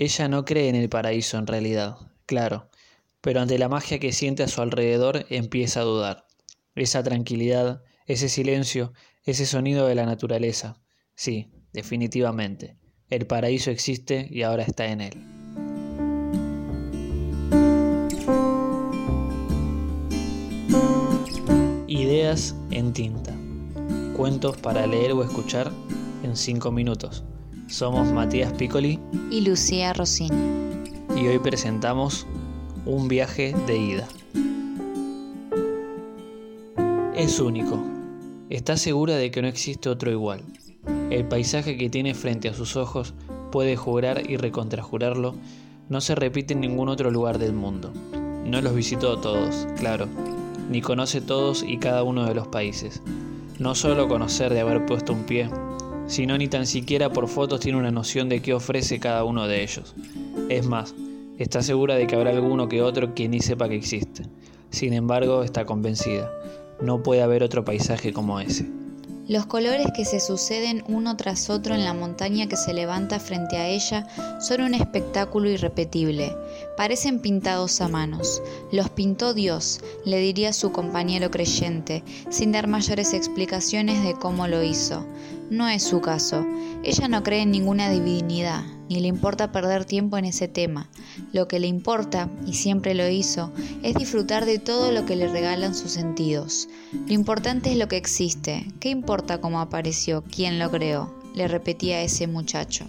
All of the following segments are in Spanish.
Ella no cree en el paraíso en realidad, claro, pero ante la magia que siente a su alrededor empieza a dudar. Esa tranquilidad, ese silencio, ese sonido de la naturaleza. Sí, definitivamente. El paraíso existe y ahora está en él. Ideas en tinta. Cuentos para leer o escuchar en 5 minutos. Somos Matías Piccoli y Lucía Rosín. Y hoy presentamos Un viaje de ida. Es único. Está segura de que no existe otro igual. El paisaje que tiene frente a sus ojos, puede jurar y recontrajurarlo, no se repite en ningún otro lugar del mundo. No los visitó todos, claro, ni conoce todos y cada uno de los países. No solo conocer de haber puesto un pie, sino ni tan siquiera por fotos tiene una noción de qué ofrece cada uno de ellos. Es más, está segura de que habrá alguno que otro que ni sepa que existe. Sin embargo, está convencida. No puede haber otro paisaje como ese. Los colores que se suceden uno tras otro en la montaña que se levanta frente a ella son un espectáculo irrepetible. Parecen pintados a manos. Los pintó Dios, le diría su compañero creyente, sin dar mayores explicaciones de cómo lo hizo. No es su caso. Ella no cree en ninguna divinidad, ni le importa perder tiempo en ese tema. Lo que le importa, y siempre lo hizo, es disfrutar de todo lo que le regalan sus sentidos. Lo importante es lo que existe. ¿Qué importa cómo apareció? ¿Quién lo creó? Le repetía ese muchacho.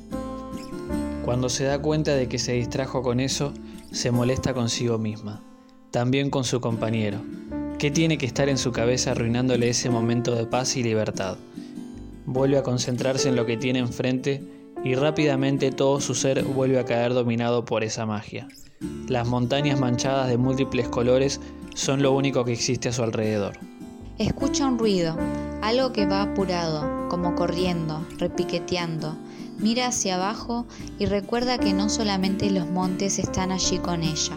Cuando se da cuenta de que se distrajo con eso, se molesta consigo misma, también con su compañero. ¿Qué tiene que estar en su cabeza arruinándole ese momento de paz y libertad? vuelve a concentrarse en lo que tiene enfrente y rápidamente todo su ser vuelve a caer dominado por esa magia. Las montañas manchadas de múltiples colores son lo único que existe a su alrededor. Escucha un ruido, algo que va apurado, como corriendo, repiqueteando. Mira hacia abajo y recuerda que no solamente los montes están allí con ella,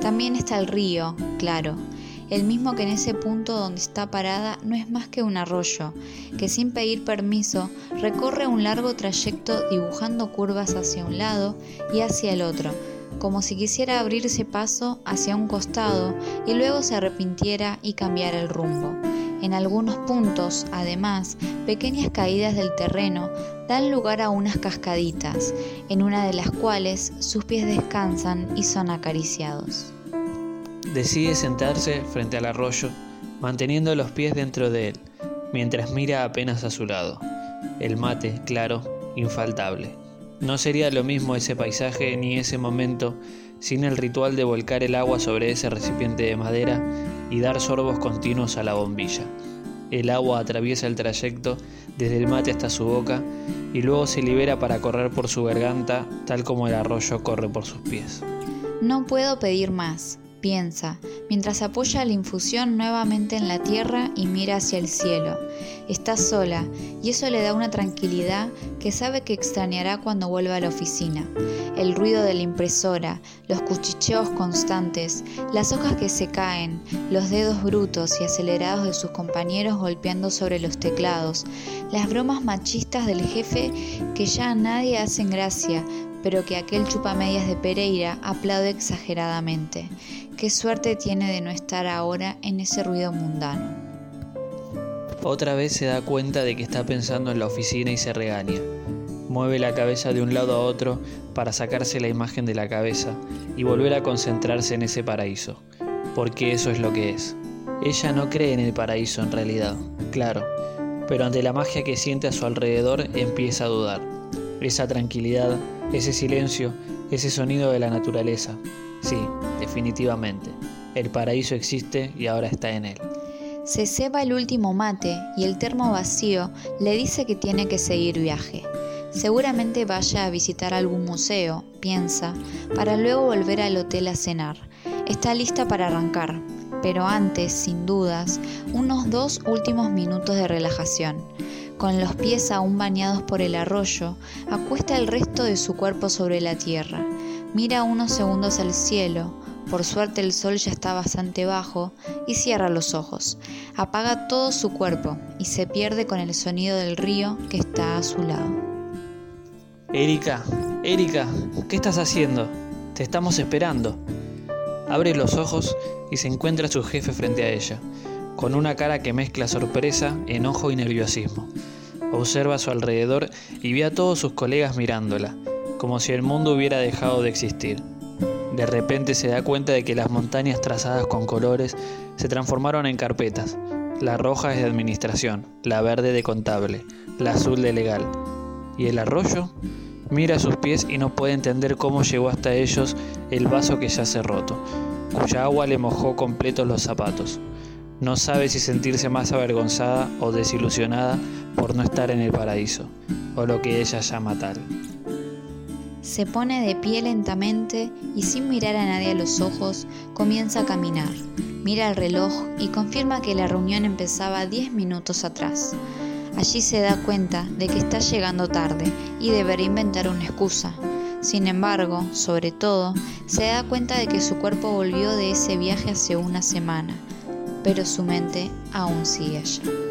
también está el río, claro, el mismo que en ese punto donde está parada no es más que un arroyo, que sin pedir permiso recorre un largo trayecto dibujando curvas hacia un lado y hacia el otro, como si quisiera abrirse paso hacia un costado y luego se arrepintiera y cambiara el rumbo. En algunos puntos, además, pequeñas caídas del terreno dan lugar a unas cascaditas, en una de las cuales sus pies descansan y son acariciados. Decide sentarse frente al arroyo, manteniendo los pies dentro de él, mientras mira apenas a su lado. El mate, claro, infaltable. No sería lo mismo ese paisaje ni ese momento sin el ritual de volcar el agua sobre ese recipiente de madera y dar sorbos continuos a la bombilla. El agua atraviesa el trayecto desde el mate hasta su boca y luego se libera para correr por su garganta tal como el arroyo corre por sus pies. No puedo pedir más, piensa, mientras apoya la infusión nuevamente en la tierra y mira hacia el cielo. Está sola y eso le da una tranquilidad que sabe que extrañará cuando vuelva a la oficina. El ruido de la impresora, los cuchicheos constantes, las hojas que se caen, los dedos brutos y acelerados de sus compañeros golpeando sobre los teclados, las bromas machistas del jefe que ya a nadie hacen gracia, pero que aquel chupamedias de Pereira aplaude exageradamente. Qué suerte tiene de no estar ahora en ese ruido mundano. Otra vez se da cuenta de que está pensando en la oficina y se regaña. Mueve la cabeza de un lado a otro para sacarse la imagen de la cabeza y volver a concentrarse en ese paraíso, porque eso es lo que es. Ella no cree en el paraíso en realidad, claro, pero ante la magia que siente a su alrededor empieza a dudar. Esa tranquilidad, ese silencio, ese sonido de la naturaleza, Sí, definitivamente. El paraíso existe y ahora está en él. Se ceba el último mate y el termo vacío le dice que tiene que seguir viaje. Seguramente vaya a visitar algún museo, piensa, para luego volver al hotel a cenar. Está lista para arrancar, pero antes, sin dudas, unos dos últimos minutos de relajación. Con los pies aún bañados por el arroyo, acuesta el resto de su cuerpo sobre la tierra Mira unos segundos al cielo, por suerte el sol ya está bastante bajo, y cierra los ojos. Apaga todo su cuerpo y se pierde con el sonido del río que está a su lado. Erika, Erika, ¿qué estás haciendo? Te estamos esperando. Abre los ojos y se encuentra su jefe frente a ella, con una cara que mezcla sorpresa, enojo y nerviosismo. Observa a su alrededor y ve a todos sus colegas mirándola, como si el mundo hubiera dejado de existir. De repente se da cuenta de que las montañas trazadas con colores se transformaron en carpetas. La roja es de administración, la verde de contable, la azul de legal. ¿Y el arroyo? Mira sus pies y no puede entender cómo llegó hasta ellos el vaso que ya se roto, cuya agua le mojó completos los zapatos. No sabe si sentirse más avergonzada o desilusionada por no estar en el paraíso, o lo que ella llama tal. Se pone de pie lentamente y sin mirar a nadie a los ojos comienza a caminar. Mira el reloj y confirma que la reunión empezaba 10 minutos atrás. Allí se da cuenta de que está llegando tarde y deberá inventar una excusa. Sin embargo, sobre todo, se da cuenta de que su cuerpo volvió de ese viaje hace una semana, pero su mente aún sigue allá.